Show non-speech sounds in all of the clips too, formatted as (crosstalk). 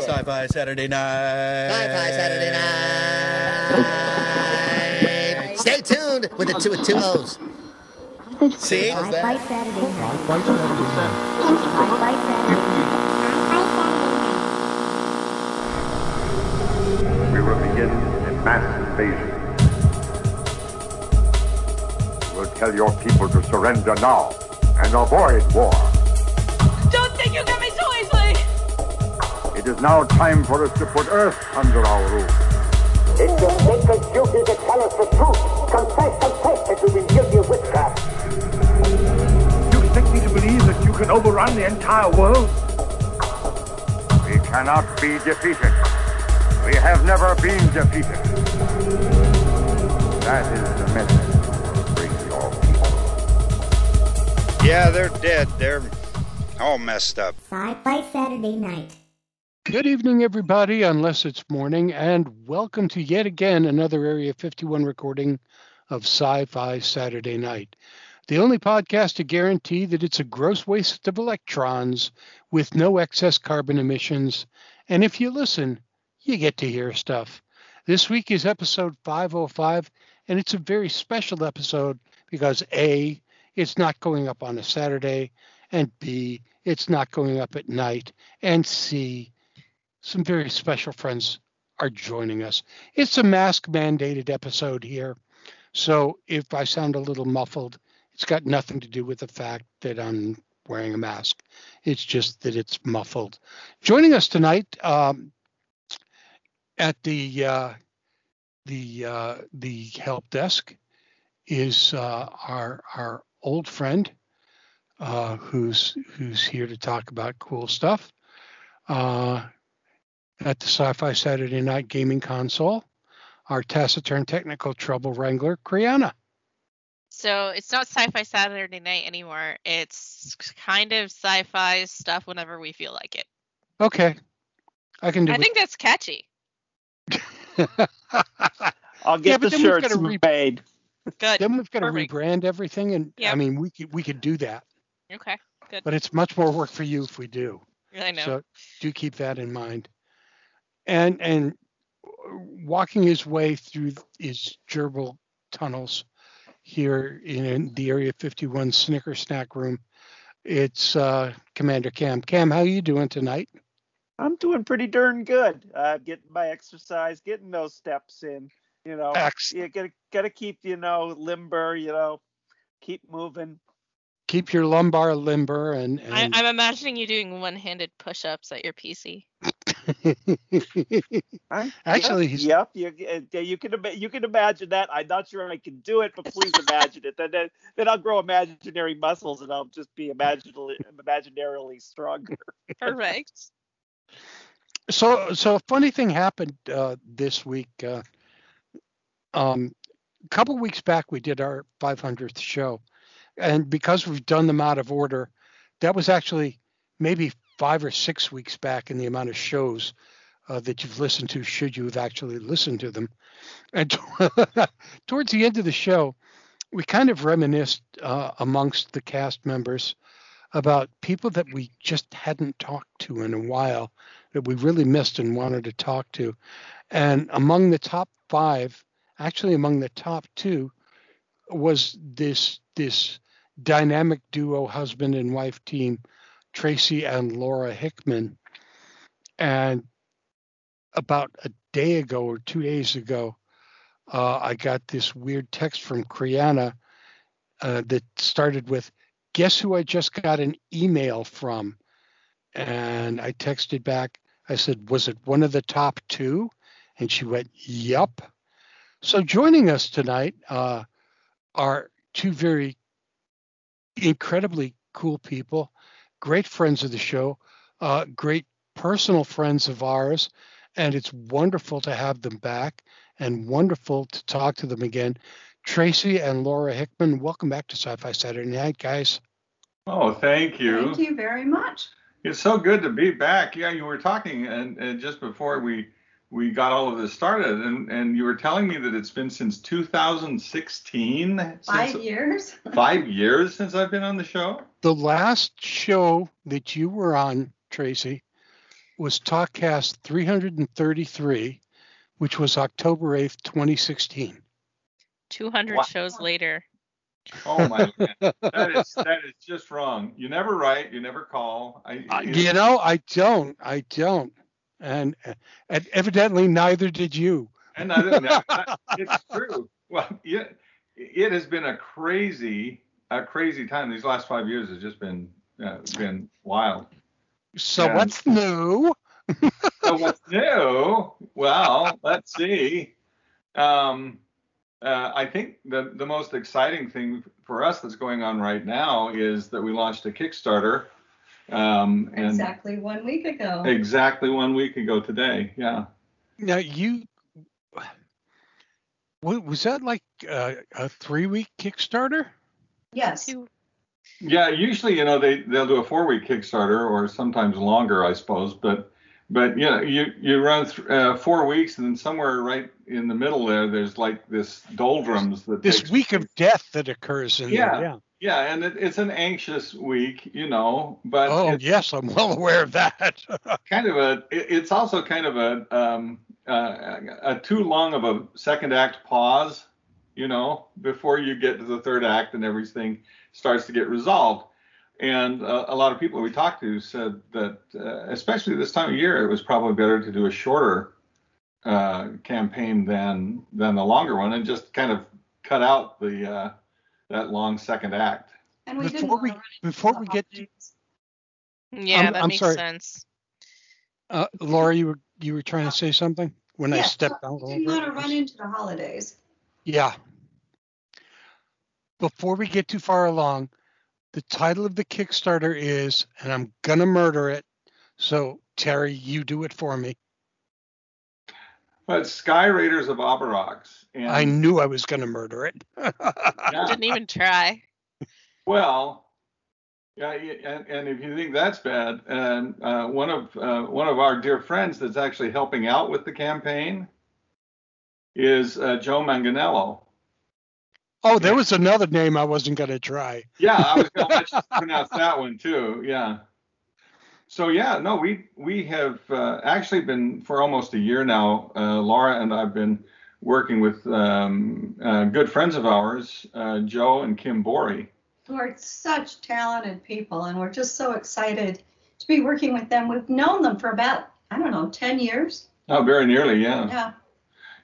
Sci-Fi Saturday night. Sci-Fi Saturday night. Stay tuned with the two with two O's. See? How's Sci-Fi that? Saturday night. Sci-Fi Saturday night. We will begin a mass invasion. We'll tell your people to surrender now and avoid war. It is now time for us to put Earth under our rule. It's your sacred duty to tell us the truth. Confess, confess that you've been guilty of witchcraft. You expect me to believe that you can overrun the entire world? We cannot be defeated. We have never been defeated. That is the message to bring your people. Yeah, they're dead. They're all messed up. Sci-Fi Saturday night. Good evening, everybody, unless it's morning, and welcome to yet again another Area 51 recording of Sci Fi Saturday Night, the only podcast to guarantee that it's a gross waste of electrons with no excess carbon emissions. And if you listen, you get to hear stuff. This week is episode 505, and it's a very special episode because A, it's not going up on a Saturday, and B, it's not going up at night, and C, some very special friends are joining us. It's a mask mandated episode here. So if I sound a little muffled, it's got nothing to do with the fact that I'm wearing a mask. It's just that it's muffled. Joining us tonight um, at the uh, the uh, the help desk is uh, our our old friend uh, who's who's here to talk about cool stuff. At the Sci-Fi Saturday Night Gaming Console, our taciturn technical trouble wrangler, Kriana. So it's not sci-fi Saturday night anymore. It's kind of sci-fi stuff whenever we feel like it. Okay, I can do I think that's catchy. (laughs) I'll Yeah, get but the then we've shirts gotta re- made. Good. then we've got to rebrand everything, and I mean we could we could do that, Okay. Good. but it's much more work for you if we do. I know. So do keep that in mind. And and walking his way through his gerbil tunnels here in the Area 51 Snicker Snack Room, it's uh, Commander Cam. Cam, how are you doing tonight? I'm doing pretty darn good. Uh, getting my exercise, getting those steps in. You know, Ex- you gotta gotta keep you know limber. You know, keep moving. Keep your lumbar limber and, I, and I'm imagining you doing one-handed push-ups at your PC. Huh? (laughs) Actually, yep, yep. You you can you can imagine that. I'm not sure I can do it, but please imagine it. Then then, then I'll grow imaginary muscles and I'll just be imaginarily imaginarily stronger. (laughs) Perfect. so so a funny thing happened uh, this week. Uh, um, a couple weeks back, we did our 500th show, and because we've done them out of order, that was actually maybe five or six weeks back in the amount of shows uh, that you've listened to, should you have actually listened to them. And (laughs) towards the end of the show, we kind of reminisced uh, amongst the cast members about people that we just hadn't talked to in a while that we really missed and wanted to talk to. And among the top five, actually among the top two, was this this dynamic duo husband and wife team, Tracy and Laura Hickman. And about a day ago or two days ago, uh, I got this weird text from Kriana uh, that started with, "Guess who I just got an email from?" And I texted back. I said, "Was it one of the top two? And she went, "Yup." So joining us tonight uh, are two very incredibly cool people, great friends of the show, uh, great personal friends of ours, and it's wonderful to have them back and wonderful to talk to them again. Tracy and Laura Hickman, welcome back to Sci-Fi Saturday Night, guys. Oh, thank you. Thank you very much. It's so good to be back. Yeah, you were talking and, and just before we we got all of this started, and, and you were telling me that it's been since 2016. Five since, years. Five years since I've been on the show. The last show that you were on, Tracy, was TalkCast 333, which was October 8th, 2016. 200 Wow. shows later. Oh my (laughs) god, that is that is just wrong. You never write, you never call. I, Uh, it- you know, I don't. I don't. And, and evidently neither did you. And I didn't. I- it's true. Well, yeah, it has been a crazy, a crazy time. These last five years has just been uh, been wild. So Yeah. what's new? So what's (laughs) new? Well, let's see. Um, uh, I think the the most exciting thing for us that's going on right now is that we launched a Kickstarter. Um, and Exactly one week ago. exactly one week ago today. Yeah. Now you was that like uh, a three week Kickstarter? Yes. Yeah, usually you know they they'll do a four week Kickstarter or sometimes longer, I suppose. But but you know you you run th- uh, four weeks and then somewhere right in the middle there, there's like this doldrums that This takes week of death that occurs in Yeah. there. Yeah. Yeah, and it, it's an anxious week, you know, but Oh yes, I'm well aware of that. (laughs) kind of a. it- It's also kind of a um, uh, a too long of a second act pause, you know, before you get to the third act and everything starts to get resolved. And uh, a lot of people we talked to said that, uh, especially this time of year, it was probably better to do a shorter uh, campaign than than the longer one, and just kind of cut out the uh, that long second act. And we didn't before we wanna run into before we get to. Yeah, I'm- that I'm makes sorry. sense. uh, Laura, you were you were trying to say something when I Yeah, stepped out. Didn't over want to run into the holidays. Yeah. Before we get too far along, the title of the Kickstarter is, and I'm gonna murder it. So Terry, you do it for me. But Sky Raiders of Aberox. And I knew I was gonna murder it. yeah, (laughs) Didn't even try. well, yeah, yeah, and, and if you think that's bad, and uh, one of uh, one of our dear friends that's actually helping out with the campaign is uh, Joe Manganiello. oh, there was another name I wasn't gonna try. Yeah, I was going (laughs) to pronounce that one too. Yeah. So yeah, no, we we have uh, actually been for almost a year now. Uh, Laura and I've been working with um, uh, good friends of ours, uh, Joe and Kim Borey. Who are such talented people, and we're just so excited to be working with them. We've known them for about I don't know, ten years. Oh, very nearly, yeah. Yeah,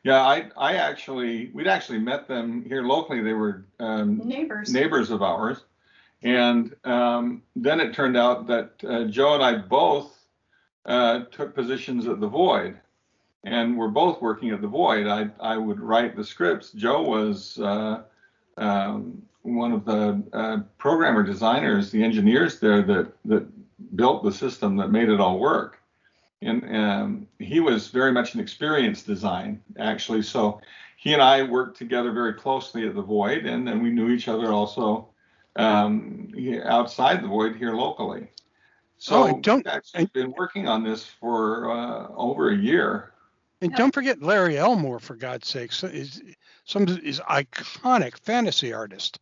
Yeah, I I actually we'd actually met them here locally. They were um, neighbors. neighbors of ours, and um, then it turned out that uh, Joe and I both uh, took positions at the Void, and we're both working at the Void. I I would write the scripts. Joe was uh, um, one of the uh, programmer designers, the engineers there that that built the system that made it all work and um, he was very much an experienced design actually so he and i worked together very closely at the void and then we knew each other also um, outside the void here locally so Oh, don't- we've actually been working on this for uh, over a year And don't forget Larry Elmore, for God's sakes, is some is iconic fantasy artist.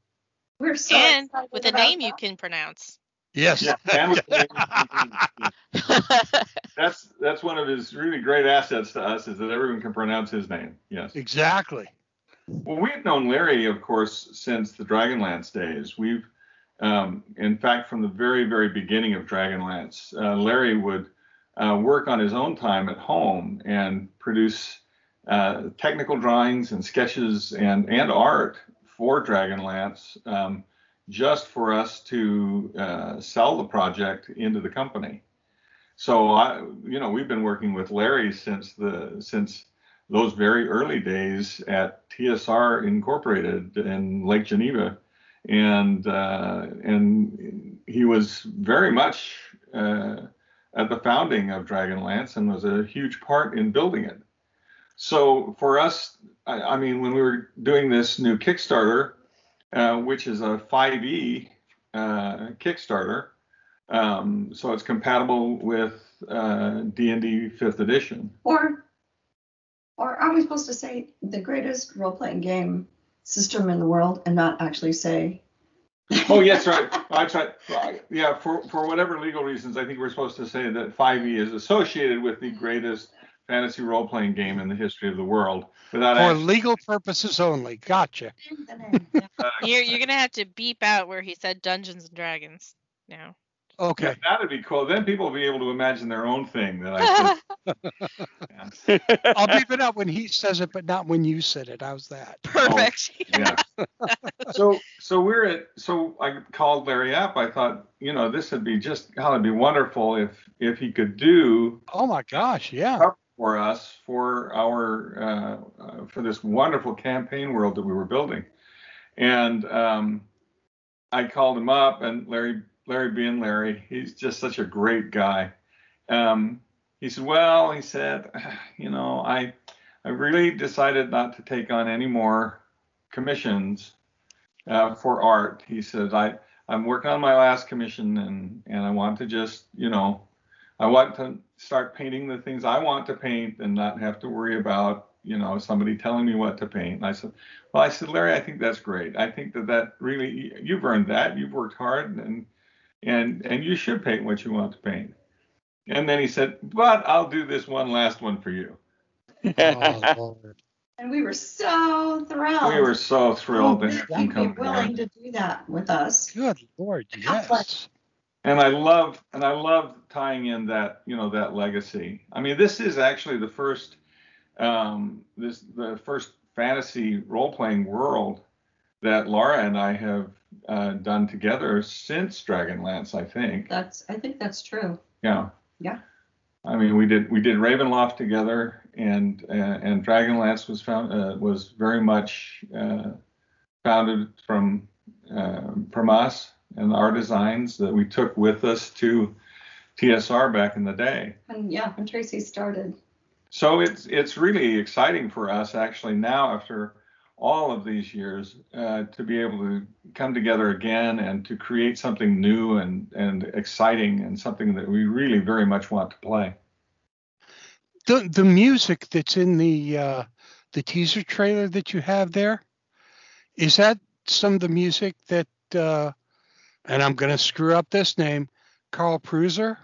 We're so and with a about name you can pronounce. Yes. Yeah, and with the- that's that's one of his really great assets to us is that everyone can pronounce his name yes exactly. Well, we've known Larry, of course, since the Dragonlance days. We've, um, in fact, from the very, very beginning of Dragonlance, uh, Larry would uh, work on his own time at home and produce uh, technical drawings and sketches and, and art for Dragonlance um, just for us to uh, sell the project into the company. So I, you know, we've been working with Larry since the since those very early days at TSR Incorporated in Lake Geneva, and uh, and he was very much uh, at the founding of Dragonlance and was a huge part in building it. So for us, I, I mean, when we were doing this new Kickstarter, uh, which is a 5e uh, Kickstarter, um, so it's compatible with uh, D&D Fifth Edition. Or, or are we supposed to say the greatest role-playing game system in the world and not actually say (laughs) Oh yes, right. That's right. Yeah, for for whatever legal reasons, I think we're supposed to say that 5e is associated with the greatest fantasy role playing game in the history of the world. Without For actually, legal purposes only. Gotcha. (laughs) You're you're gonna have to beep out where he said Dungeons and Dragons now. Okay. Yeah, that'd be cool. Then people will be able to imagine their own thing that I (laughs) said. I'll beep it up when he says it, but not when you said it. How's that? (laughs) Perfect. yeah. (laughs) so so we're at so I called Larry up. I thought, you know, this would be just how it'd be wonderful if if he could do Oh my gosh, yeah. for us for our uh, uh, for this wonderful campaign world that we were building. And um, I called him up, and Larry Larry being Larry, he's just such a great guy. Um, he said, "Well," he said, (sighs) "you know, I I really decided not to take on any more commissions uh, for art." He said, "I I'm working on my last commission, and and I want to just you know." I want to start painting the things I want to paint and not have to worry about, you know, somebody telling me what to paint. And I said, well, I said, Larry, I think that's great. I think that that really, you've earned that. You've worked hard and, and, and you should paint what you want to paint. And then he said, but I'll do this one last one for you. Oh, (laughs) And we were so thrilled. We were so thrilled to that have him you'd be come willing down. to do that with us. Good Lord, yes. and I love and I love tying in that you know that legacy. I mean, this is actually the first um, this the first fantasy role playing world that Laura and I have uh, done together since Dragonlance. I think. That's I think that's true. Yeah. Yeah. I mean, we did we did Ravenloft together, and uh, and Dragonlance was found uh, was very much uh, founded from uh, from us and our designs that we took with us to TSR back in the day. And yeah, when Tracy started. So it's it's really exciting for us actually now after all of these years uh, to be able to come together again and to create something new and and exciting and something that we really very much want to play. The the music that's in the uh, the teaser trailer that you have there, is that some of the music that uh, and I'm gonna screw up this name, Carl Pruser?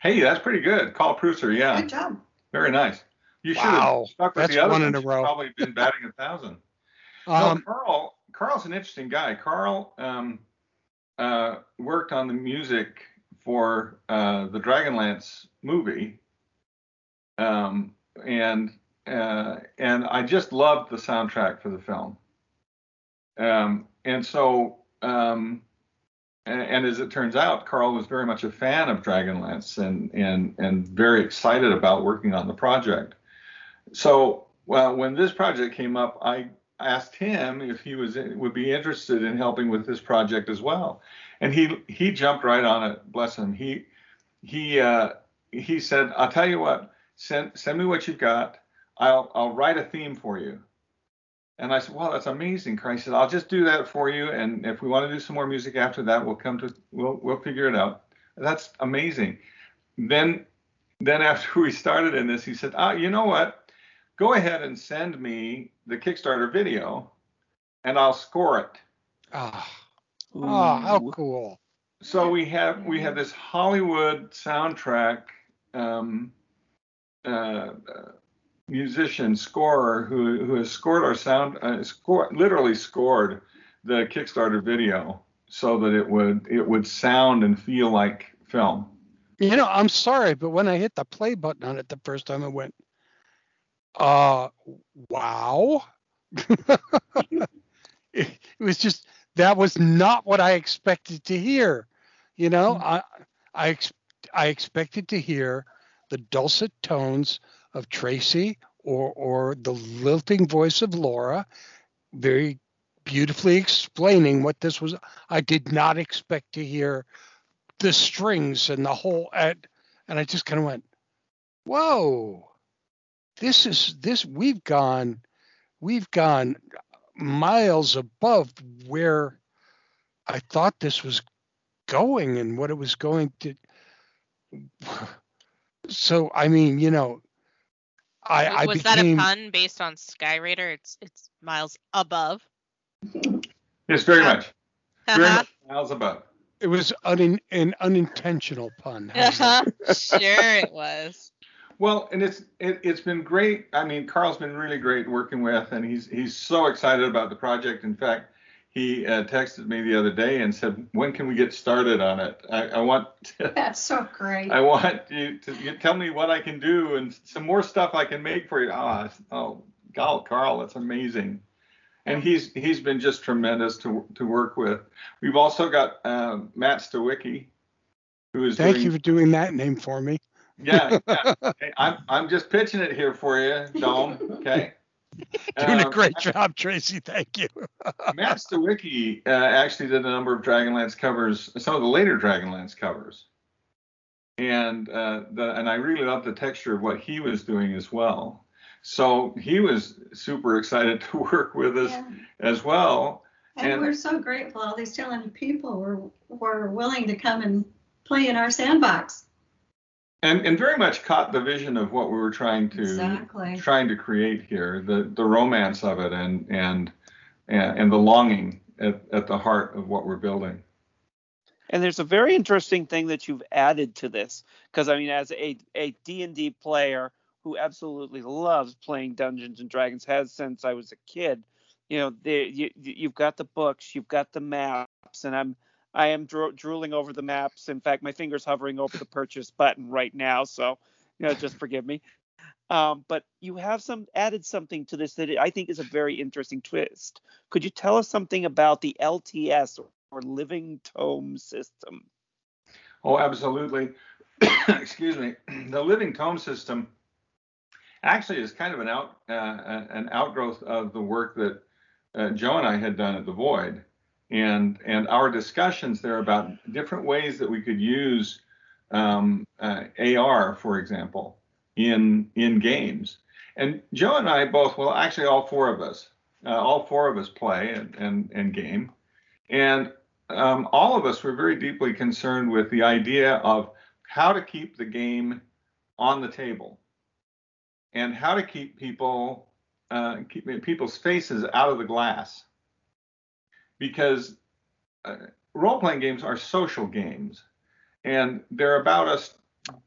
Hey, that's pretty good. Carl Pruser, yeah. Good job. Very nice. You should Wow, have stuck with that's the other one in ones. a You've row. Probably been batting a thousand. Um, no, Carl. Carl's an interesting guy. Carl um, uh, worked on the music for uh, the Dragonlance movie, um, and uh, and I just loved the soundtrack for the film. Um, and so, um, and, and as it turns out, Carl was very much a fan of Dragonlance and and and very excited about working on the project. So, well, when this project came up, I asked him if he was would be interested in helping with this project as well, and he he jumped right on it. Bless him. He he uh, he said, "I'll tell you what. Send send me what you've got. I'll I'll write a theme for you." And I said, "Well, that's amazing." He said, "I'll just do that for you, and if we want to do some more music after that, we'll come to we'll we'll figure it out." That's amazing. Then then after (laughs) we started in this, he said, "Ah, you know what? Go ahead and send me the Kickstarter video, and I'll score it." Ah, oh, how cool. So we have we have this Hollywood soundtrack um, uh, uh, musician scorer who who has scored our sound uh, score literally scored the Kickstarter video so that it would it would sound and feel like film. You know, I'm sorry, but when I hit the play button on it the first time, I went, uh, wow. (laughs) it, it was just that was not what I expected to hear. You know, I I ex- I expected to hear the dulcet tones of Tracy or or the lilting voice of Laura, very beautifully explaining what this was. I did not expect to hear the strings and the whole and, and I just kind of went, whoa, this is this we've gone we've gone miles above where I thought this was going and what it was going to so I mean, you know, I, I was became that a pun based on Skyraider? It's it's miles above. Yes, very much. Very much miles above. It was un- an unintentional pun. Uh-huh. (laughs) sure it was. Well, and it's it, it's been great. I mean, Carl's been really great working with, and he's he's so excited about the project. In fact, he uh, texted me the other day and said, "When can we get started on it? I, I want to, (laughs) That's so great. I want you to you tell me what I can do and some more stuff I can make for you." Ah, oh, God, Carl, that's amazing. And he's he's been just tremendous to to work with. We've also got uh, Matt Stawicki, who is Thank doing, you for doing that name for me. Yeah, yeah. (laughs) Hey, I'm I'm just pitching it here for you, Dome. Okay. (laughs) Doing a Um, great job, Tracy. Thank you. (laughs) Matt Stawicki uh, actually did a number of Dragonlance covers, some of the later Dragonlance covers, and uh, the and I really loved the texture of what he was doing as well. So he was super excited to work with us Yeah. as well. And, And- we're so grateful all these talented people were were willing to come and play in our sandbox. And and very much caught the vision of what we were trying to Exactly. trying to create here the the romance of it and and and, and the longing at, at the heart of what we're building And there's a very interesting thing that you've added to this, because I mean, as a a D&D player who absolutely loves playing Dungeons and Dragons, has since I was a kid, you know, there you, you've got the books, you've got the maps, and I'm I am dro- drooling over the maps. In fact, my finger's hovering over the purchase button right now, so you know, just forgive me. Um, but you have some added something to this that I think is a very interesting twist. Could you tell us something about the LTS or Living Tome system? Oh, absolutely. (coughs) Excuse me. (clears throat) The living tome system actually is kind of an out uh, an outgrowth of the work that uh, Joe and I had done at the Void, and and our discussions there about different ways that we could use um, uh, AR, for example, in in games. And Joe and I both, well, actually all four of us, uh, all four of us play and and, and game, and um, all of us were very deeply concerned with the idea of how to keep the game on the table. And how to keep people uh, keep people's faces out of the glass because uh, role-playing games are social games and they're about us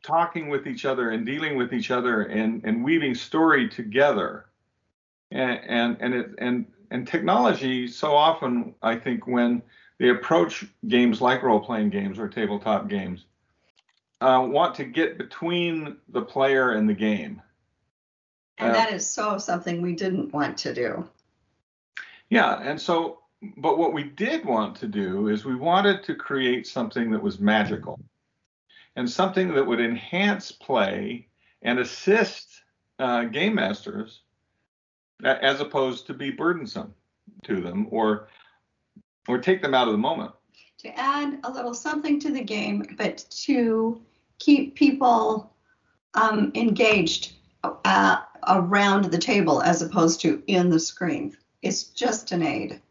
talking with each other and dealing with each other and, and weaving story together and and and it and and technology so often i think when they approach games like role-playing games or tabletop games uh, want to get between the player and the game And Uh, that is so something we didn't want to do. Yeah, and so, but what we did want to do is we wanted to create something that was magical and something that would enhance play and assist uh, game masters as opposed to be burdensome to them or or take them out of the moment. To add a little something to the game, but to keep people um, engaged uh, around the table as opposed to in the screen. It's just an aid.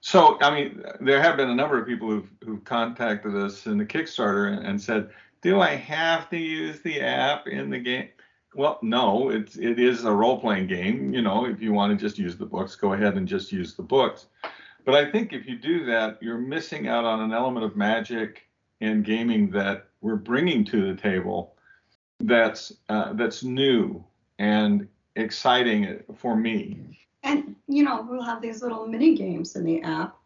So, I mean, there have been a number of people who've, who've contacted us in the Kickstarter and, and said, "Do I have to use the app in the game?" Well, no, it's it is a role-playing game. You know, if you want to just use the books, go ahead and just use the books. But I think if you do that, you're missing out on an element of magic and gaming that we're bringing to the table. That's uh, that's new and exciting for me. And you know, we'll have these little mini games in the app,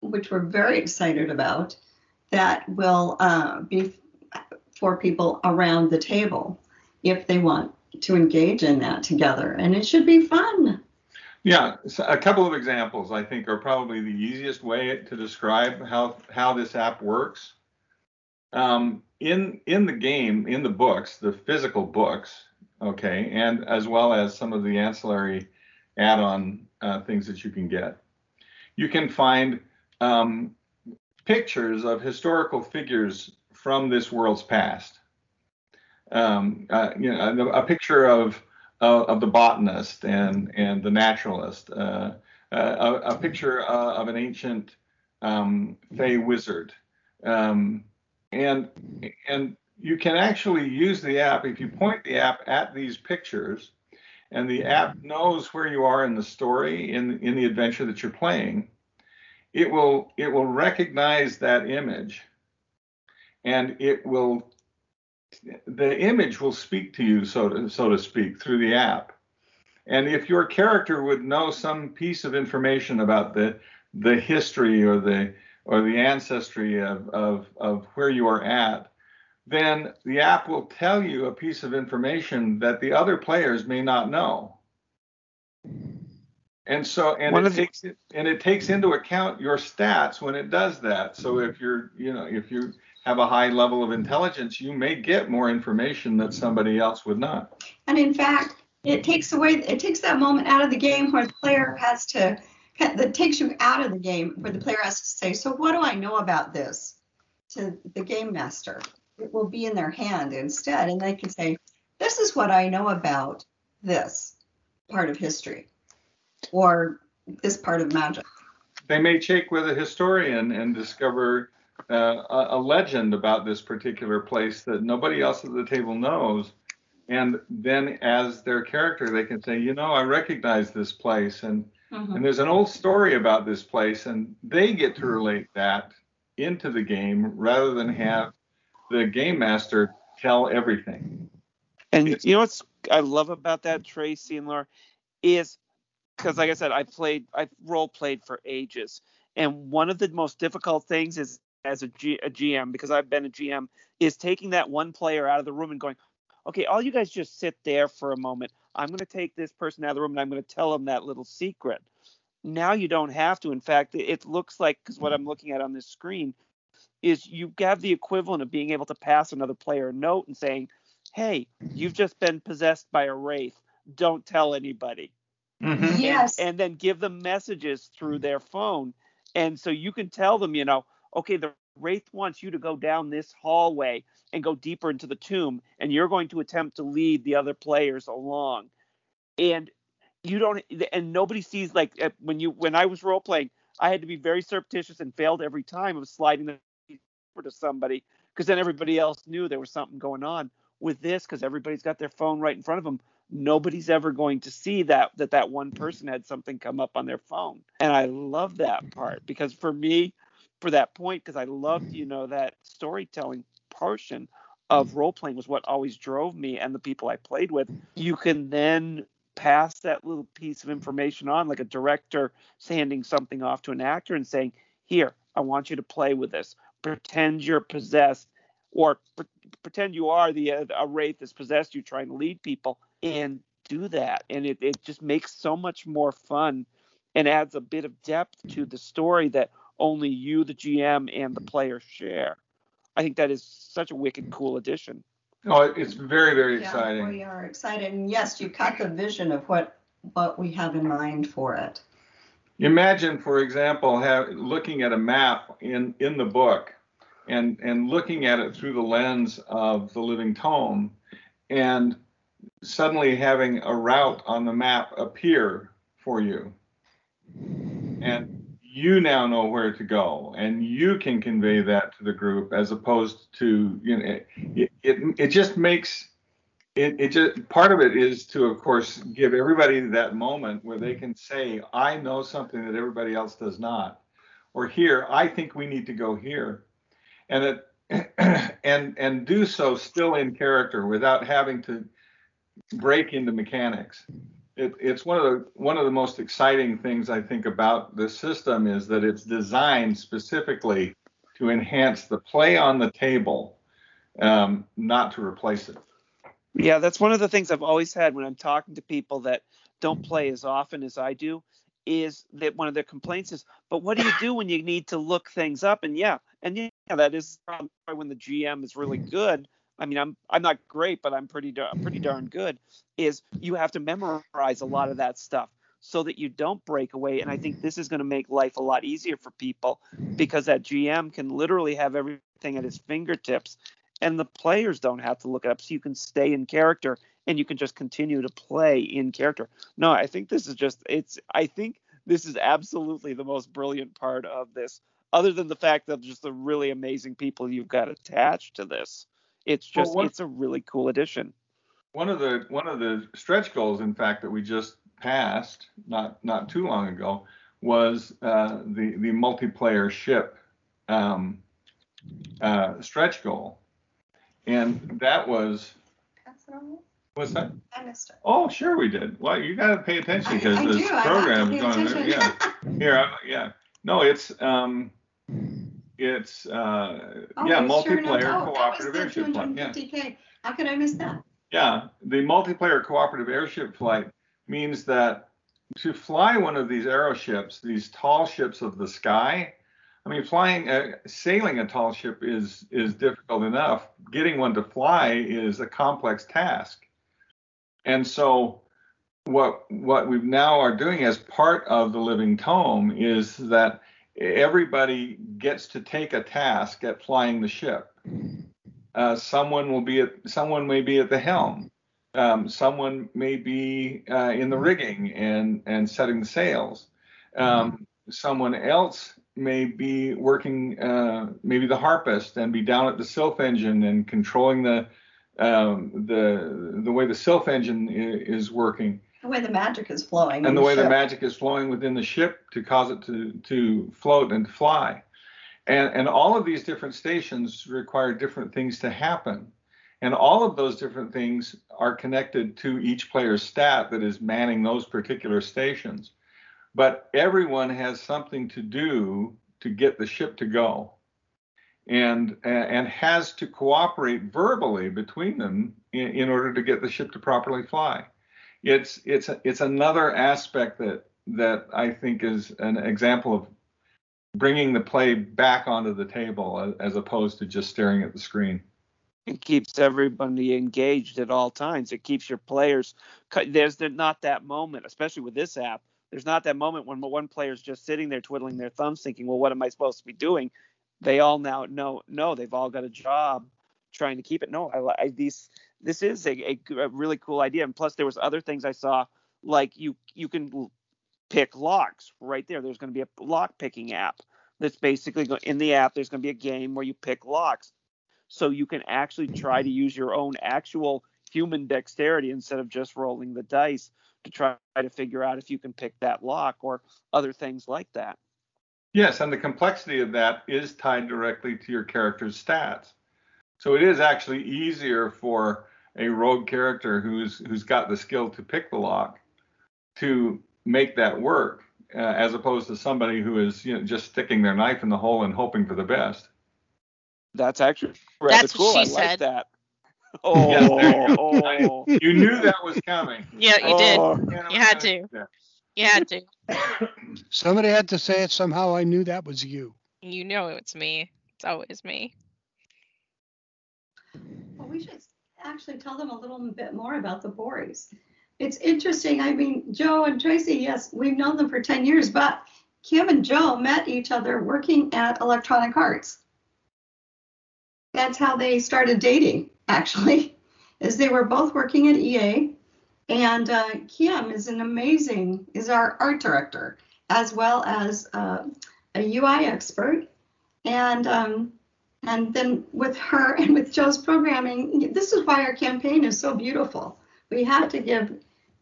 which we're very excited about, that will uh, be for people around the table if they want to engage in that together. And it should be fun. Yeah, so a couple of examples I think are probably the easiest way to describe how how this app works. Um, in in the game, in the books, the physical books, okay, and as well as some of the ancillary add-on uh, things that you can get, you can find um, pictures of historical figures from this world's past. Um, uh, you know, a, a picture of uh, of the botanist and and the naturalist, uh, uh, a, a picture uh, of an ancient um, fey wizard, um, and and you can actually use the app if you point the app at these pictures, and the app knows where you are in the story in in the adventure that you're playing, it will it will recognize that image, and it will the image will speak to you, so to so to speak, through the app. And if your character would know some piece of information about the the history or the or the ancestry of, of, of where you are at, then the app will tell you a piece of information that the other players may not know. And so and One it of the- takes and it takes into account your stats when it does that. So if you're you know if you have a high level of intelligence, you may get more information that somebody else would not. And in fact, it takes away, it takes that moment out of the game where the player has to, that takes you out of the game where the player has to say, so what do I know about this to the game master? It will be in their hand instead, and they can say, this is what I know about this part of history or this part of magic. they may check with a historian and discover uh, a, a legend about this particular place that nobody else at the table knows. And then, as their character, they can say, you know, I recognize this place, and and there's an old story about this place, and they get to relate that into the game rather than have the game master tell everything. And you know what's I love about that, Tracy and Laura, is because like I said, I played, I've role played for ages, and one of the most difficult things is as a, G, a GM because I've been a GM is taking that one player out of the room and going, okay, all you guys just sit there for a moment. I'm going to take this person out of the room and I'm going to tell them that little secret. Now you don't have to. In fact, it- it looks like because what mm-hmm. I'm looking at on this screen is you have the equivalent of being able to pass another player a note and saying, hey, you've just been possessed by a wraith. Don't tell anybody. Mm-hmm. Yes. And, and then give them messages through their phone. And so you can tell them, you know, okay, the wraith wants you to go down this hallway and go deeper into the tomb, and you're going to attempt to lead the other players along. And you don't, and nobody sees like when you when I was role playing, I had to be very surreptitious and failed every time of sliding the over to somebody because then everybody else knew there was something going on with this because everybody's got their phone right in front of them nobody's ever going to see that that that one person had something come up on their phone. And i love that part because for me for that point because i loved you know that storytelling portion of role playing was what always drove me and the people i played with. You can then pass that little piece of information on like a director handing something off to an actor and saying here i want you to play with this pretend you're possessed or pre- pretend you are the uh, a wraith that's possessed you trying to lead people and do that and it, it just makes so much more fun and adds a bit of depth to the story that only you the gm and the player share i think that is such a wicked cool addition Oh, it's very, very Yeah, exciting. we are excited, and yes, you got the vision of what what we have in mind for it. Imagine, for example, have, looking at a map in, in the book and, and looking at it through the lens of the living tome and suddenly having a route on the map appear for you. And you now know where to go and you can convey that to the group as opposed to, you know, it, it, it just makes it, it just part of it is to of course give everybody that moment where they can say i know something that everybody else does not or here i think we need to go here. And it (clears throat) and and do so still in character without having to break into mechanics. It, it's one of the one of the most exciting things i think about this system is that it's designed specifically to enhance the play on the table um, not to replace it Yeah, that's one of the things I've always had when I'm talking to people that don't play as often as I do. Is that one of their complaints is, but what do you do when you need to look things up? And yeah, and yeah, that is probably when the GM is really good. I mean, I'm I'm not great, but I'm pretty dar- pretty darn good. Is you have to memorize a lot of that stuff so that you don't break away. And I think this is going to make life a lot easier for people because that GM can literally have everything at his fingertips and the players don't have to look it up so you can stay in character and you can just continue to play in character. No i think this is just it's i think this is absolutely the most brilliant part of this other than the fact of just the really amazing people you've got attached to this. It's Well, just one- it's a really cool addition. One of the one of the stretch goals, in fact, that we just passed not not too long ago, was uh, the the multiplayer ship um, uh, stretch goal, and that was That's what I'm- what's that? I missed it. Oh, sure we did. Well, you got to pay attention because this do, I have to program is going. attention. Yeah, (laughs) here, I, yeah. No, it's um, it's uh, Oh, yeah, I sure multiplayer Oh, cooperative airship flight. Yeah. 250K. How could I miss that? Yeah, the multiplayer cooperative airship flight means that to fly one of these aeroships, these tall ships of the sky, I mean, flying, uh, sailing a tall ship is is difficult enough. Getting one to fly is a complex task. And so, what what we now are doing as part of the Living Tome is that everybody gets to take a task at flying the ship. Uh, someone will be at someone may be at the helm. Um, someone may be uh, in the rigging and and setting the sails. Um, someone else may be working, uh, maybe the harpist, and be down at the sylph engine and controlling the um, the the way the sylph engine i- is working. The way the magic is flowing. and the way the magic is flowing within the ship to cause it to to float and fly. And and all of these different stations require different things to happen. And all of those different things are connected to each player's stat that is manning those particular stations but everyone has something to do to get the ship to go and and has to cooperate verbally between them in, in order to get the ship to properly fly it's it's it's another aspect that that I think is an example of bringing the play back onto the table as, as opposed to just staring at the screen. It keeps everybody engaged at all times. It keeps your players. There's not that moment, especially with this app. There's not that moment when one player's just sitting there twiddling their thumbs, thinking, "Well, what am I supposed to be doing?" They all now know. No, they've all got a job trying to keep it. No, I, I these. This is a really cool idea. And plus, there was other things I saw, like you you can pick locks right there. There's going to be a lock picking app that's basically go, in the app. There's going to be a game where you pick locks so you can actually try to use your own actual human dexterity instead of just rolling the dice to try to figure out if you can pick that lock or other things like that. Yes, and the complexity of that is tied directly to your character's stats. So it is actually easier for a rogue character who's who's got the skill to pick the lock to make that work, uh, as opposed to somebody who is you know just sticking their knife in the hole and hoping for the best. That's actually rather That's what cool. she I like said. that. (laughs) Yeah, there you Oh, go. (laughs) oh. You knew that was coming. Yeah, you did. Oh. You had to. You had to. (coughs) Somebody had to say it. Somehow I knew that was you. You know it's me. It's always me. Well, we should actually tell them a little bit more about the Bories. It's interesting. I mean, Joe and Tracy, yes, we've known them for 10 years, but Kim and Joe met each other working at Electronic Arts. That's how they started dating, actually, (laughs) is they were both working at EA. And uh, Kim is an amazing, is our art director, as well as uh, a UI expert. And um, and then with her (laughs) and with Joe's programming, this is why our campaign is so beautiful. We have to give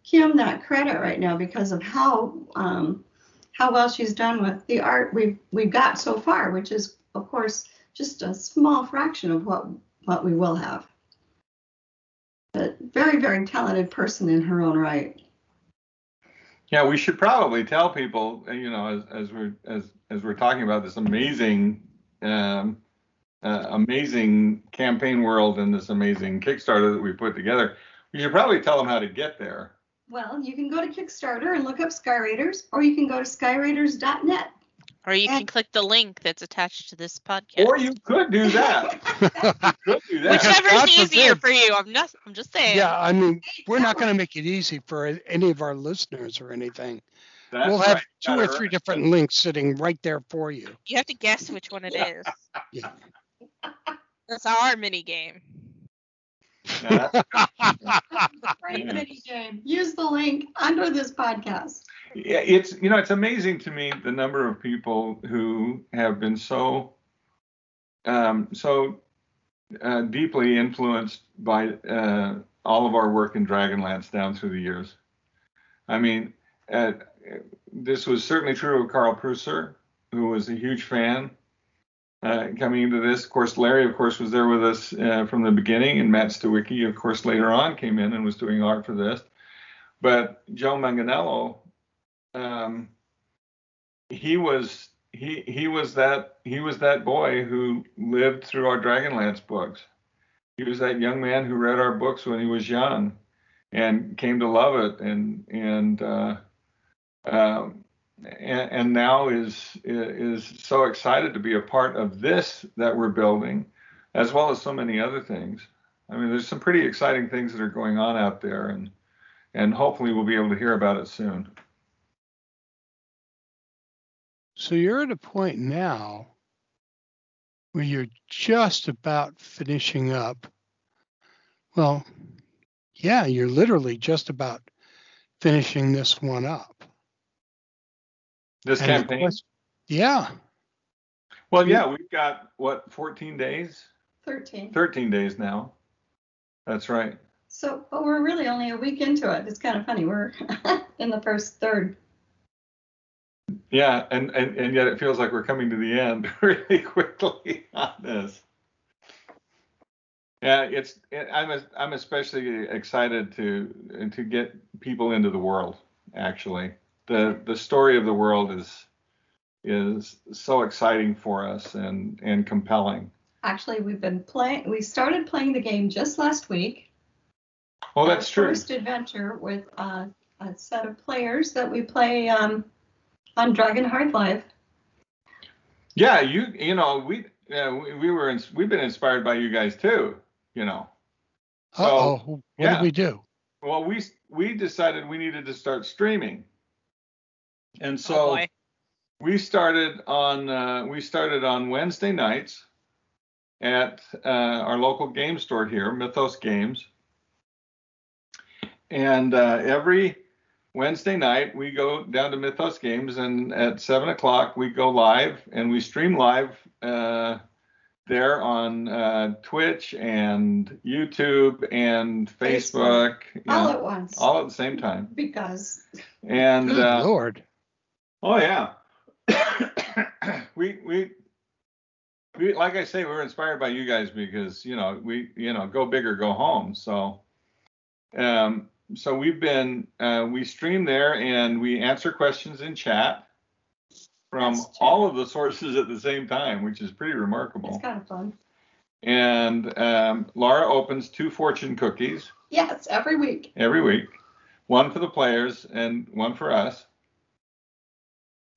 Kim that credit right now because of how um, how well she's done with the art we've we've got so far, which is of course just a small fraction of what what we will have. But very very talented person in her own right. Yeah, we should probably tell people, uh, you know, as, as we're as as we're talking about this amazing, um, uh, amazing campaign world and this amazing Kickstarter that we put together, we should probably tell them how to get there. Well, you can go to Kickstarter and look up Sky Raiders, or you can go to skyraiders.net. Or you can click the link that's attached to this podcast. Or you could do that. (laughs) could do that. Whichever God is easier forbid. for you. I'm not. I'm just saying. Yeah, I mean, we're not going to make it easy for any of our listeners or anything. That's we'll have right. two Got or three right. different links sitting right there for you. You have to guess which one it is. Yeah. That's our mini game. Yeah, Great Yeah. mini game. Use the link under this podcast. yeah, it's you know it's amazing to me the number of people who have been so um, so uh, deeply influenced by uh, all of our work in Dragonlance down through the years. I mean, uh, this was certainly true of Carl Prusser, who was a huge fan uh, coming into this. Of course, Larry, of course, was there with us uh, from the beginning, and Matt Stawicki, of course, later on came in and was doing art for this. But Joe Manganiello, um, he was he he was that he was that boy who lived through our Dragonlance books. He was that young man who read our books when he was young, and came to love it, and and uh, um, and, and now is is so excited to be a part of this that we're building, as well as so many other things. I mean, there's some pretty exciting things that are going on out there, and and hopefully we'll be able to hear about it soon. So you're at a point now where you're just about finishing up. Well, yeah, you're literally just about finishing this one up. This And campaign. quest- Yeah. Well, yeah, we've got what 14 days, 13. 13 days now. That's right. So, but we're really only a week into it. It's kind of funny. We're (laughs) in the first third. Yeah, and, and and yet it feels like we're coming to the end (laughs) really quickly on this. Yeah, it's it, I'm a, I'm especially excited to to get people into the world. Actually, the the story of the world is is so exciting for us and and compelling. Actually, we've been playing. We started playing the game just last week. Well, that's Our true. First adventure with uh, a set of players that we play um, on Dragonheart Live. Yeah, you you know we yeah, we, we were ins- we've been inspired by you guys too. You know. So Uh-oh. What yeah. did we do? well, we we decided we needed to start streaming, and Oh so boy. we started on uh, we started on Wednesday nights at uh, our local game store here, Mythos Games, and uh, every Wednesday night we go down to Mythos Games, and at seven o'clock we go live and we stream live uh, there on uh, Twitch and YouTube and Facebook, Facebook. All yeah, at once. all at the same time. Because And Good uh, Lord. Oh yeah. (coughs) we we we like I say we're inspired by you guys because you know we you know go big or go home. So um so we've been uh, we stream there and we answer questions in chat from all of the (laughs) sources at the same time, which is pretty remarkable. it's kind of fun. And um, Laura opens two fortune cookies Yes, every week. every week, one for the players and one for us.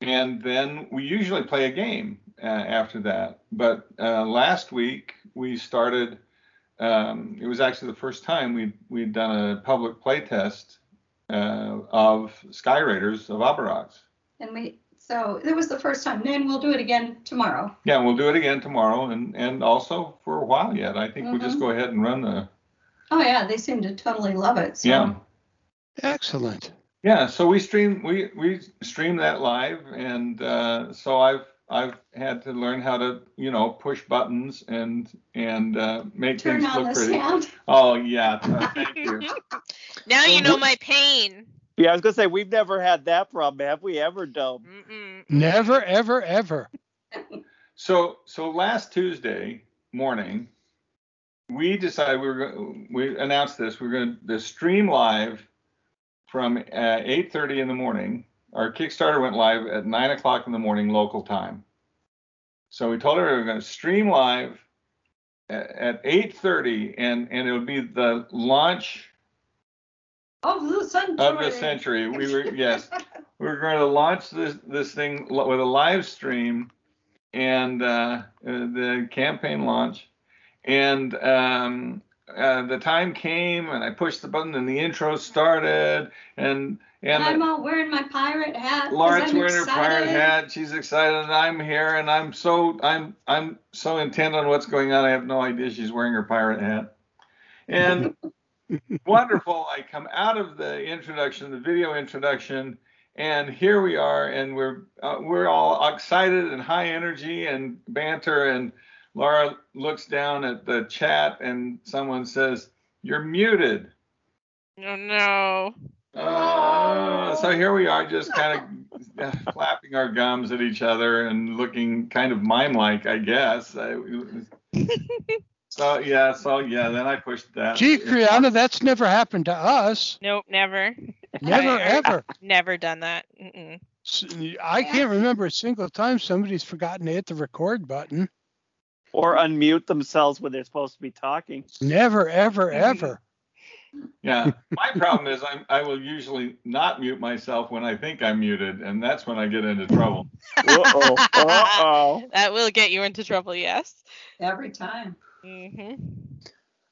And then we usually play a game uh, after that. But uh, last week we started. Um, it was actually the first time we we'd done a public play test uh, of Sky Raiders of Aberox. And we, so it was the first time. Then we'll do it again tomorrow. Yeah, we'll do it again tomorrow, and and also for a while yet. I think we'll just Mhm. go ahead and run the. Oh, yeah, they seem to totally love it. So Yeah. Excellent. Yeah, so we stream we we stream that live, and uh, so I've I've had to learn how to you know push buttons and and uh, make turn things on look pretty. sound. Oh yeah, (laughs) thank you. Now you know my pain. Yeah, I was gonna say we've never had that problem, have we ever, Dome? Mm-mm. Never, ever, ever. (laughs) So so last Tuesday morning, we decided we were going. We announced this. We're going to the stream live from uh, 8:30 in the morning. Our Kickstarter went live at nine o'clock in the morning local time. So we told her we were going to stream live at, at 8:30, and and it would be the launch Of the century. of the century. We were yes, (laughs) we were going to launch this this thing with a live stream and uh, uh, the campaign launch. And um, uh, the time came, and I pushed the button, and the intro started, and and I'm all wearing my pirate hat. Lauren's I'm wearing her pirate hat. She's excited, and I'm here, and I'm so I'm I'm so intent on what's going on. I have no idea she's wearing her pirate hat. And (laughs) wonderful. I come out of the introduction, the video introduction, and here we are, and we're uh, we're all excited and high energy and banter. And Laura looks down at the chat, and someone says, "You're muted." Oh no. Uh, so here we are, just kind of (laughs) flapping our gums at each other and looking kind of mime-like, I guess. I, (laughs) so yeah, so yeah, then I pushed that. Gee, Kriana, that's never happened to us. Nope, never. Never, (laughs) ever. Never done that. Mm-mm. S- I can't remember a single time somebody's forgotten to hit the record button. Or unmute themselves when they're supposed to be talking. Never, ever, ever. Yeah, (laughs) my problem is I'm, I will usually not mute myself when I think I'm muted, and that's when I get into trouble. Uh-oh. Uh-oh. (laughs) That will get you into trouble, yes. Every time. hmm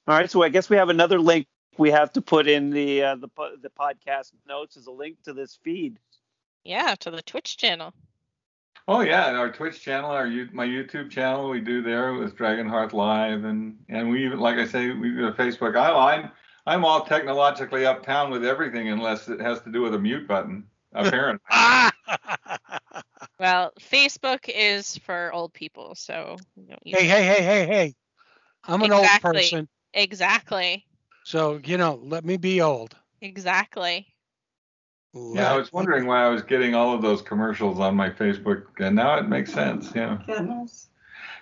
All right, so I guess we have another link we have to put in the uh, the the podcast notes is a link to this feed. Yeah, to the Twitch channel. Oh yeah, our Twitch channel, our my YouTube channel, we do there with Dragonheart Live, and and we even like I say, we do a Facebook. I, I'm I'm all technologically uptown with everything unless it has to do with a mute button. Apparently. (laughs) Well, Facebook is for old people, so you don't Hey, hey, hey, hey, hey. I'm an old Exactly. person, Exactly. so you know, let me be old. Exactly. Yeah, I was wondering why I was getting all of those commercials on my Facebook, and now it makes sense. Yeah. Goodness.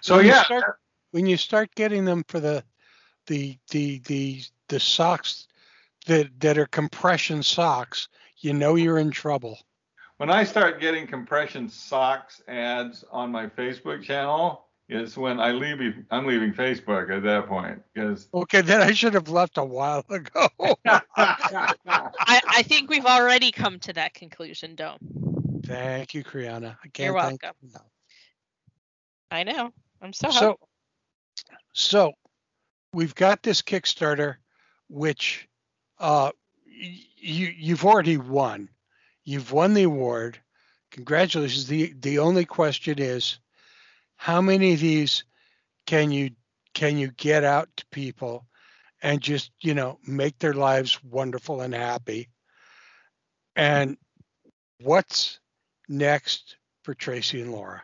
So When you yeah, start- when you start getting them for the the the the the socks that that are compression socks, you know you're in trouble. when I start getting compression socks ads on my Facebook channel, is when I leave. I'm leaving Facebook at that point because Okay, then I should have left a while ago. (laughs) (laughs) I, I think we've already come to that conclusion, Dome. Thank you, Kriana. I can't You're thank welcome. you. I know. I'm so, So, helpful. so we've got this Kickstarter, which uh, you you've already won. You've won the award. Congratulations. the The only question is, how many of these can you can you get out to people and just you know make their lives wonderful and happy? And what's next for Tracy and Laura?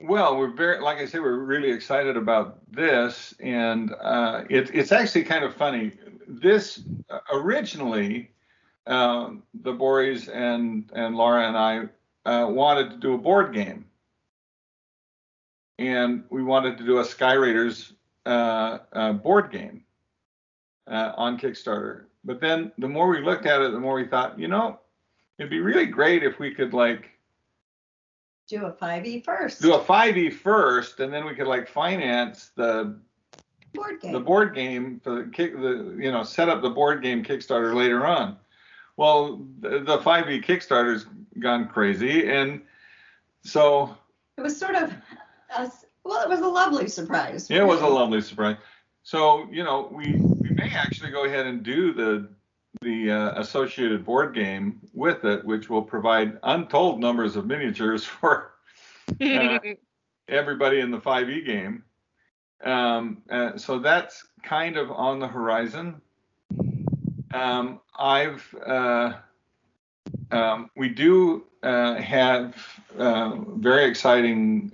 Well, we're very, like I said, we're really excited about this, and uh, it, it's actually kind of funny. This uh, originally, um, the Boris and and Laura and I uh, wanted to do a board game, and we wanted to do a Sky Raiders uh, uh, board game uh, on Kickstarter. But then, the more we looked at it, the more we thought, you know, it'd be really great if we could like Do a 5e first. do a 5e first and then we could like finance the board game. the board game for the kick the you know set up the board game kickstarter later on well the, the 5e kickstarter's gone crazy and so It was sort of, a s well, it was a lovely surprise. it was a lovely surprise so you know we we may actually go ahead and do the the uh, associated board game with it which will provide untold numbers of miniatures (laughs) for uh, (laughs) everybody in the 5e game. Um, uh, so that's kind of on the horizon. Um, I've uh, um, we do uh, have uh, very exciting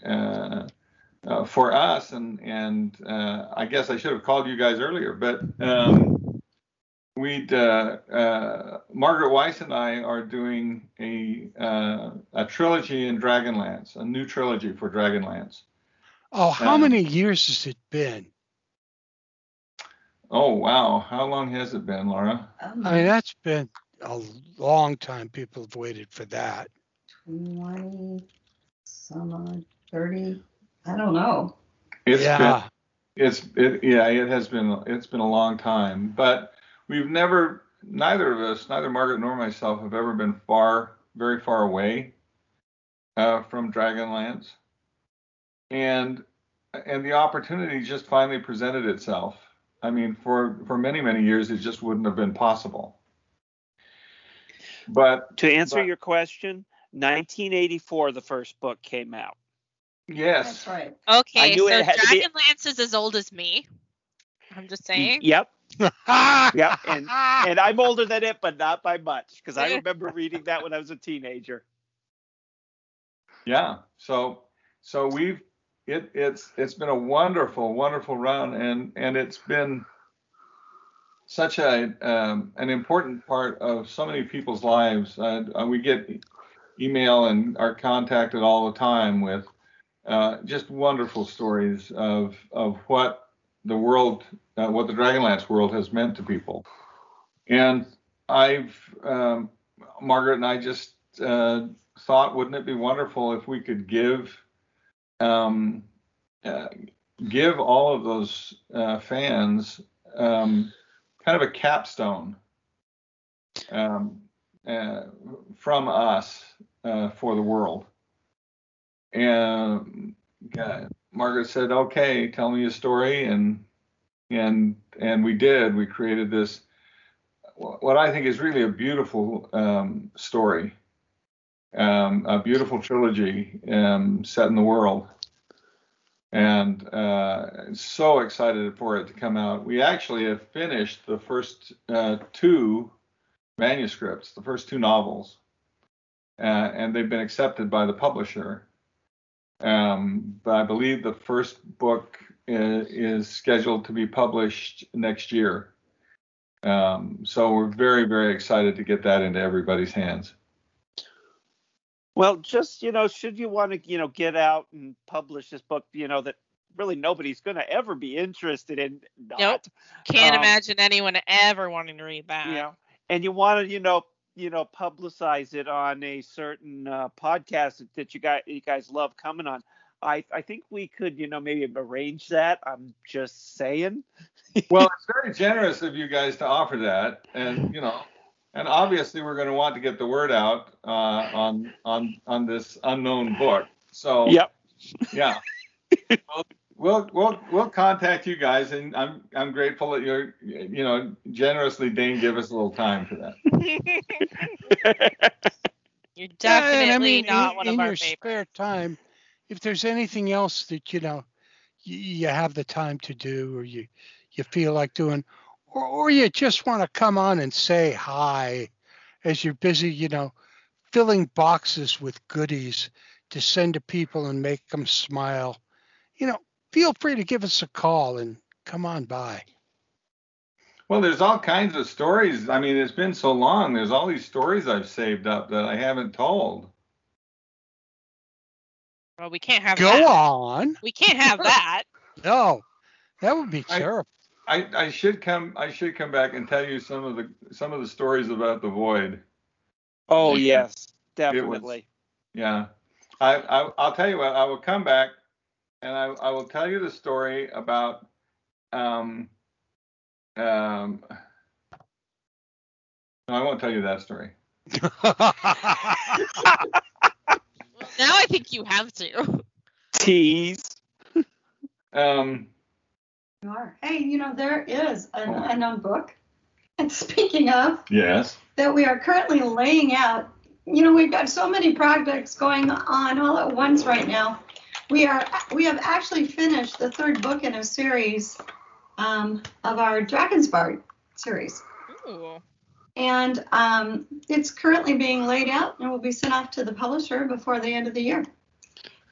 uh, for us, and and uh, I guess I should have called you guys earlier, but um, we'd uh, uh, Margaret Weis and I are doing a uh, a trilogy in Dragonlance, a new trilogy for Dragonlance. Oh, how Um, many years has it been? Oh wow, how long has it been, Laura? Um, I mean, that's been a long time. People have waited for that. 20, some odd, 30, I don't know. It's yeah. been it's it yeah it has been it's been a long time, but we've never neither of us, neither Margaret nor myself, have ever been far very far away uh, from Dragonlance, and and the opportunity just finally presented itself. I mean, for for many many years, it just wouldn't have been possible. But To answer But- your question, 1984, the first book came out. Yes, That's right. Okay, so it had to be- Dragonlance is as old as me. I'm just saying. Yep, (laughs) yep. And and I'm older than it, but not by much, because I (laughs) remember reading that when I was a teenager. Yeah. So so we've it it's it's been a wonderful wonderful run and and it's been such a um, an important part of so many people's lives. Uh, uh, we get email and are contacted all the time with uh, just wonderful stories of of what the world, uh, what the Dragonlance world has meant to people. And I've um, Margaret and I just uh, thought, wouldn't it be wonderful if we could give um, uh, give all of those fans um, kind of a capstone um, uh, from us uh, for the world. And Margaret said, "Okay, tell me a story," and and and we did. We created this what I think is really a beautiful um, story, um, a beautiful trilogy um, set in the world and uh, so excited for it to come out. We actually have finished the first uh, two manuscripts, the first two novels, uh, and they've been accepted by the publisher. Um, but I believe the first book is, is scheduled to be published next year. Um, so we're very, very excited to get that into everybody's hands. Well, just you know, should you want to you know get out and publish this book, you know that really nobody's going to ever be interested in. Not. Nope. Can't Um, imagine anyone ever wanting to read that. You know, and you want to you know you know publicize it on a certain uh, podcast that you guys you guys love coming on. I I think we could you know maybe arrange that. I'm just saying. well, it's very generous of you guys to offer that, and you know, and obviously we're going to want to get the word out uh, on on on this unknown book. So Yep. yeah, we'll, we'll we'll we'll contact you guys, and I'm I'm grateful that you're you know generously Dane give us a little time for that. (laughs) You're definitely and I mean, not in, one in of our your favorites. spare time, if there's anything else that you know you, you have the time to do, or you you feel like doing, or or you just want to come on and say hi, as you're busy, you know, filling boxes with goodies to send to people and make them smile, you know, feel free to give us a call and come on by. Well, there's all kinds of stories. I mean, it's been so long. There's all these stories I've saved up that I haven't told. Well, we can't have Go that. on. We can't have that. (laughs) No, that would be I- terrible. I, I should come I should come back and tell you some of the some of the stories about the void. Oh yes, It was- definitely. Yeah. I, I I'll tell you what, I will come back and I, I will tell you the story about um um no, I won't tell you that story. (laughs) Now I think you have to. Tease. Um You are. Hey, you know, there is an Oh. unknown book. And speaking of, yes. that we are currently laying out. You know, we've got so many projects going on all at once right now. We are we have actually finished the third book in a series um, of our Dragon's Bard series, Ooh. and um, it's currently being laid out and will be sent off to the publisher before the end of the year.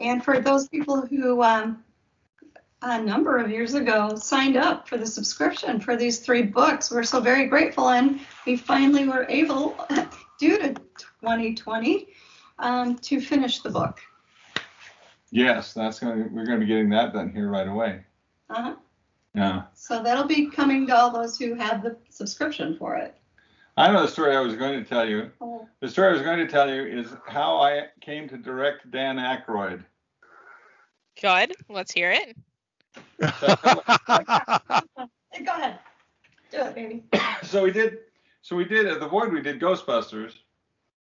And for those people who um, a number of years ago signed up for the subscription for these three books. We're so very grateful, and we finally were able, (laughs) due to 2020, um, to finish the book. Yes, that's going to we're going to be getting that done here right away. Uh-huh. Yeah. So that'll be coming to all those who have the subscription for it. I know the story I was going to tell you. Oh, The story I was going to tell you is how I came to direct Dan Aykroyd. Good. Let's hear it. (laughs) go ahead. Do it, baby. so we did so we did at the void we did ghostbusters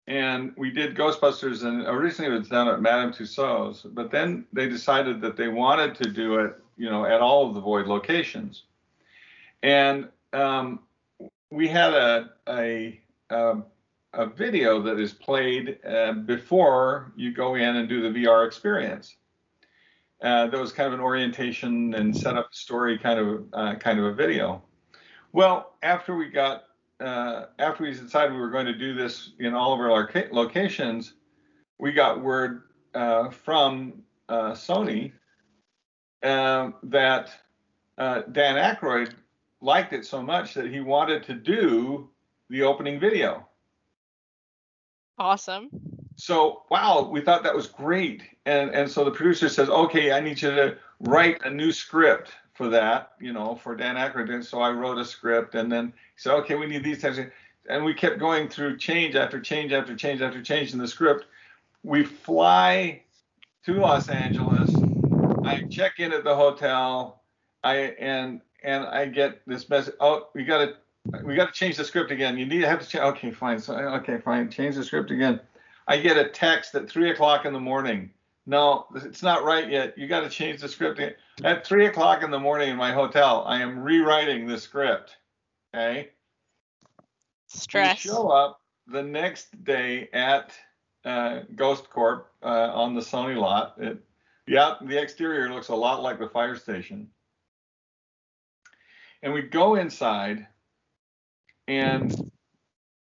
and we did ghostbusters and originally it was done at madame tussauds but then they decided that they wanted to do it you know at all of the void locations and um, we had a, a a a video that is played uh, before you go in and do the VR experience. Uh, that was kind of an orientation and set up story kind of uh, kind of a video. Well, after we got uh, after we decided we were going to do this in all of our loca- locations, we got word uh, from uh, Sony um, that uh, Dan Aykroyd liked it so much that he wanted to do the opening video. Awesome. So wow, we thought that was great, and and so the producer says, okay, I need you to write a new script for that, you know, for Dan Aykroyd. And so I wrote a script, and then he said, okay, we need these types of, and we kept going through change after change after change after change in the script. We fly to Los Angeles. I check in at the hotel. I and and I get this message. Oh, we got to we got to change the script again. You need to have to change. Okay, fine. So okay, fine. Change the script again. I get a text at three o'clock in the morning. No, it's not right yet. You got to change the script. At three o'clock in the morning in my hotel, I am rewriting the script. Okay. Stress. We show up the next day at uh, Ghost Corp uh, on the Sony lot. It, yeah, the exterior looks a lot like the fire station. And we go inside, and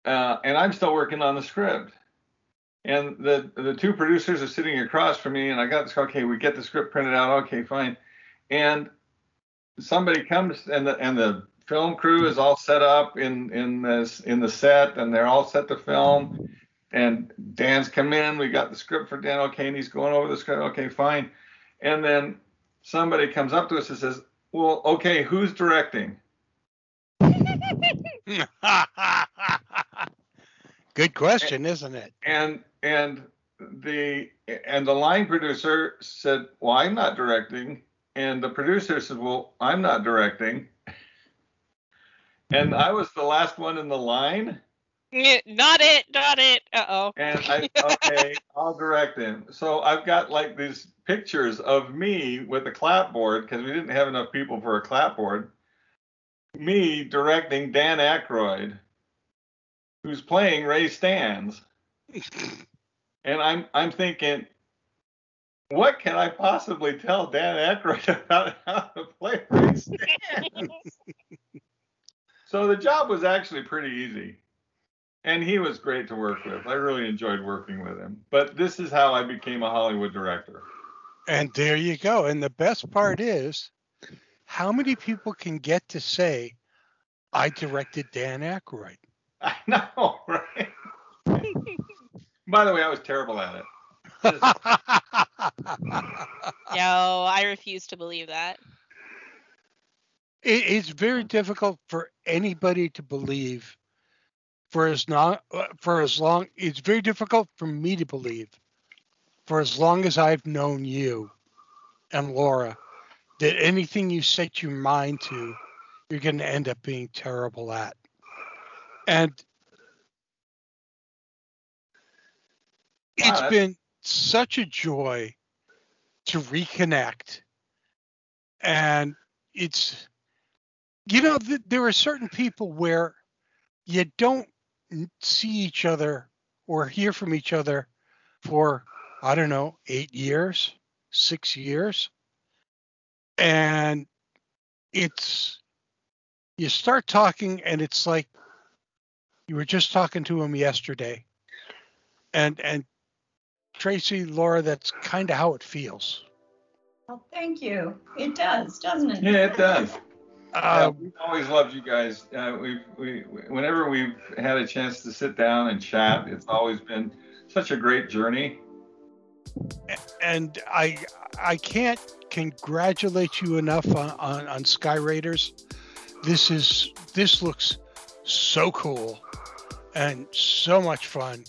uh, and I'm still working on the script. And the the two producers are sitting across from me, and I got this. Okay, we get the script printed out. Okay, fine. And somebody comes, and the and the film crew is all set up in in this in the set, and they're all set to film. And Dan's come in. We got the script for Dan. Okay, and he's going over the script. Okay, fine. And then somebody comes up to us and says, "Well, okay, who's directing?" (laughs) (laughs) Good question, isn't it? And and the and the line producer said, "Well, I'm not directing." And the producer said, "Well, I'm not directing." And I was the last one in the line. Not it. Not it. Uh oh. And I okay, (laughs) I'll direct him. So I've got like these pictures of me with a clapboard because we didn't have enough people for a clapboard. Me directing Dan Aykroyd, who's playing Ray Stantz. (laughs) And I'm I'm thinking, what can I possibly tell Dan Aykroyd (laughs) about how to play Ray (laughs) Stantz? so the job was actually pretty easy. And he was great to work with. I really enjoyed working with him. But this is how I became a Hollywood director. And there you go. And the best part is, how many people can get to say, I directed Dan Aykroyd? (laughs) I know, right? (laughs) By the way, I was terrible at it. No, (laughs) I refuse to believe that. It's very difficult for anybody to believe for as not for as long it's very difficult for me to believe for as long as I've known you and Laura that anything you set your mind to you're going to end up being terrible at and it's been such a joy to reconnect. And it's you know th- there are certain people where you don't see each other or hear from each other for i don't know 8 years 6 years. And it's you start talking and it's like you were just talking to him yesterday and and Tracy Laura that's kind of how it feels Well, thank you. It does, doesn't it? Yeah, it does. uh, Yeah, we've always loved you guys. Uh, we've, we, whenever we've had a chance to sit down and chat, it's always been such a great journey. and I I can't congratulate you enough on, on, on Sky Raiders. This is this looks so cool and so much fun.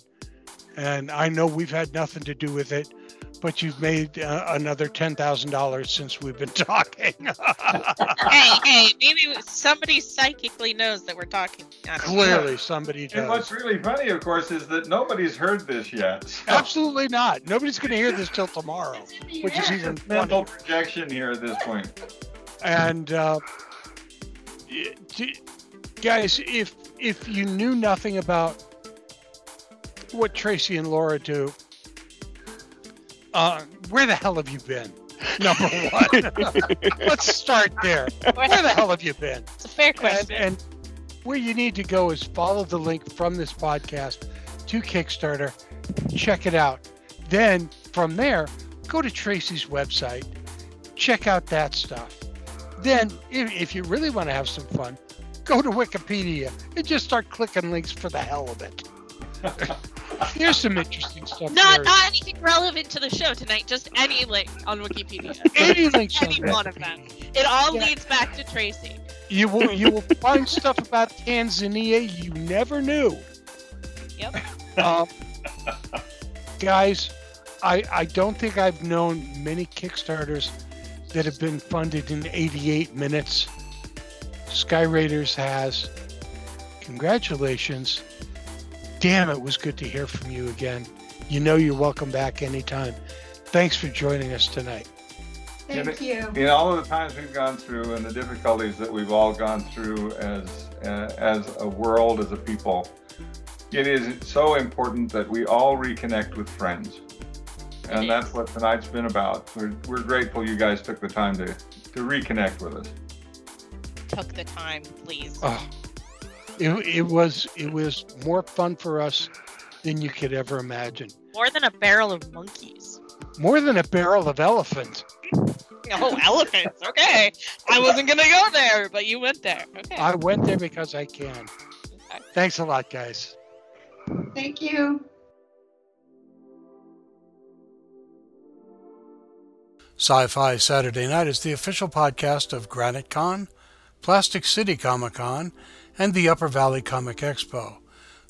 And I know we've had nothing to do with it, but you've made uh, another ten thousand dollars since we've been (laughs) talking. hey, hey, maybe somebody psychically knows that we're talking. I know. Clearly, somebody And what's really funny, of course, is that nobody's heard this yet. So (laughs) Absolutely not. Nobody's going to hear this till tomorrow, which is even mental projection here at this point. And uh, y- t- guys, if if you knew nothing about what Tracy and Laura do, uh, where the hell have you been? Number one. (laughs) Let's start there. Where the hell have you been? It's a fair question. and where you need to go is follow the link from this podcast to Kickstarter. Check it out. Then from there, go to Tracy's website. Check out that stuff. then if, if you really want to have some fun, go to Wikipedia and just start clicking links for the hell of it. (laughs) Here's some interesting stuff. Not there. not anything relevant to the show tonight. Just any link on Wikipedia. Any link. any one of them. It all Yeah. leads back to Tracy. You will you will (laughs) find stuff about Tanzania you never knew. Yep. Um, guys, I I don't think I've known many Kickstarters that have been funded in 88 minutes. Sky Raiders has. Congratulations. Damn, it was good to hear from you again. You know you're welcome back anytime. Thanks for joining us tonight. Thank you. In all of the times we've gone through and the difficulties that we've all gone through as uh, as a world, as a people, it is so important that we all reconnect with friends, and that's what tonight's been about. We're, we're grateful you guys took the time to to reconnect with us. Took the time, please. Oh, it, it was it was more fun for us than you could ever imagine. More than a barrel of monkeys. More than a barrel of elephants. (laughs) Oh, elephants. Okay. I wasn't gonna go there, but you went there. Okay. I went there because I can. Thanks a lot, guys. Thank you. Sci Fi Saturday Night is the official podcast of Granite Con, Plastic City Comic Con, and the Upper Valley Comic Expo.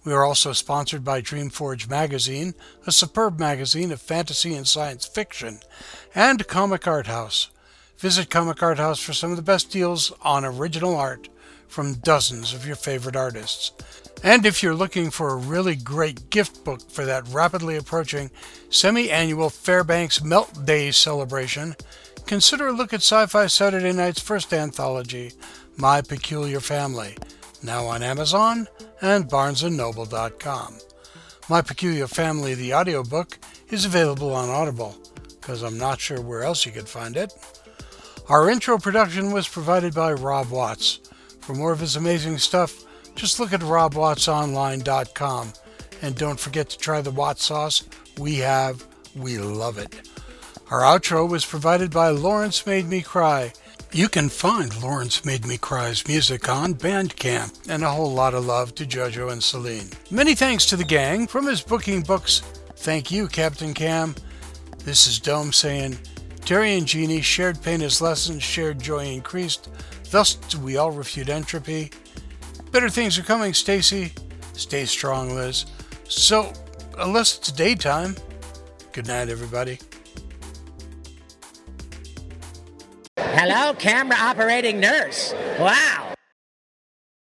We are also sponsored by Dreamforge Magazine, a superb magazine of fantasy and science fiction, and Comic Art House. Visit Comic Art House for some of the best deals on original art from dozens of your favorite artists. And if you're looking for a really great gift book for that rapidly approaching semi annual Fairbanks Melt Day celebration, consider a look at Sci Fi Saturday Night's first anthology, My Peculiar Family, now on Amazon and BarnesandNoble.com. My Peculiar Family, the audiobook, is available on Audible, because I'm not sure where else you could find it. Our intro production was provided by Rob Watts. For more of his amazing stuff, just look at robwattsonline.com. And don't forget to try the Watt sauce. We have, we love it. Our outro was provided by Lawrence Made Me Cry. You can find Lawrence Made Me Cry's music on Bandcamp, and a whole lot of love to JoJo and Celine. Many thanks to the gang from his booking books. Thank you, Captain Cam. This is Dome saying, Terry and Jeannie shared pain as lessons, shared joy increased. Thus do we all refute entropy. Better things are coming, Stacy. Stay strong, Liz. So, uh, unless it's daytime, good night, everybody. Hello, camera operating nurse. Wow.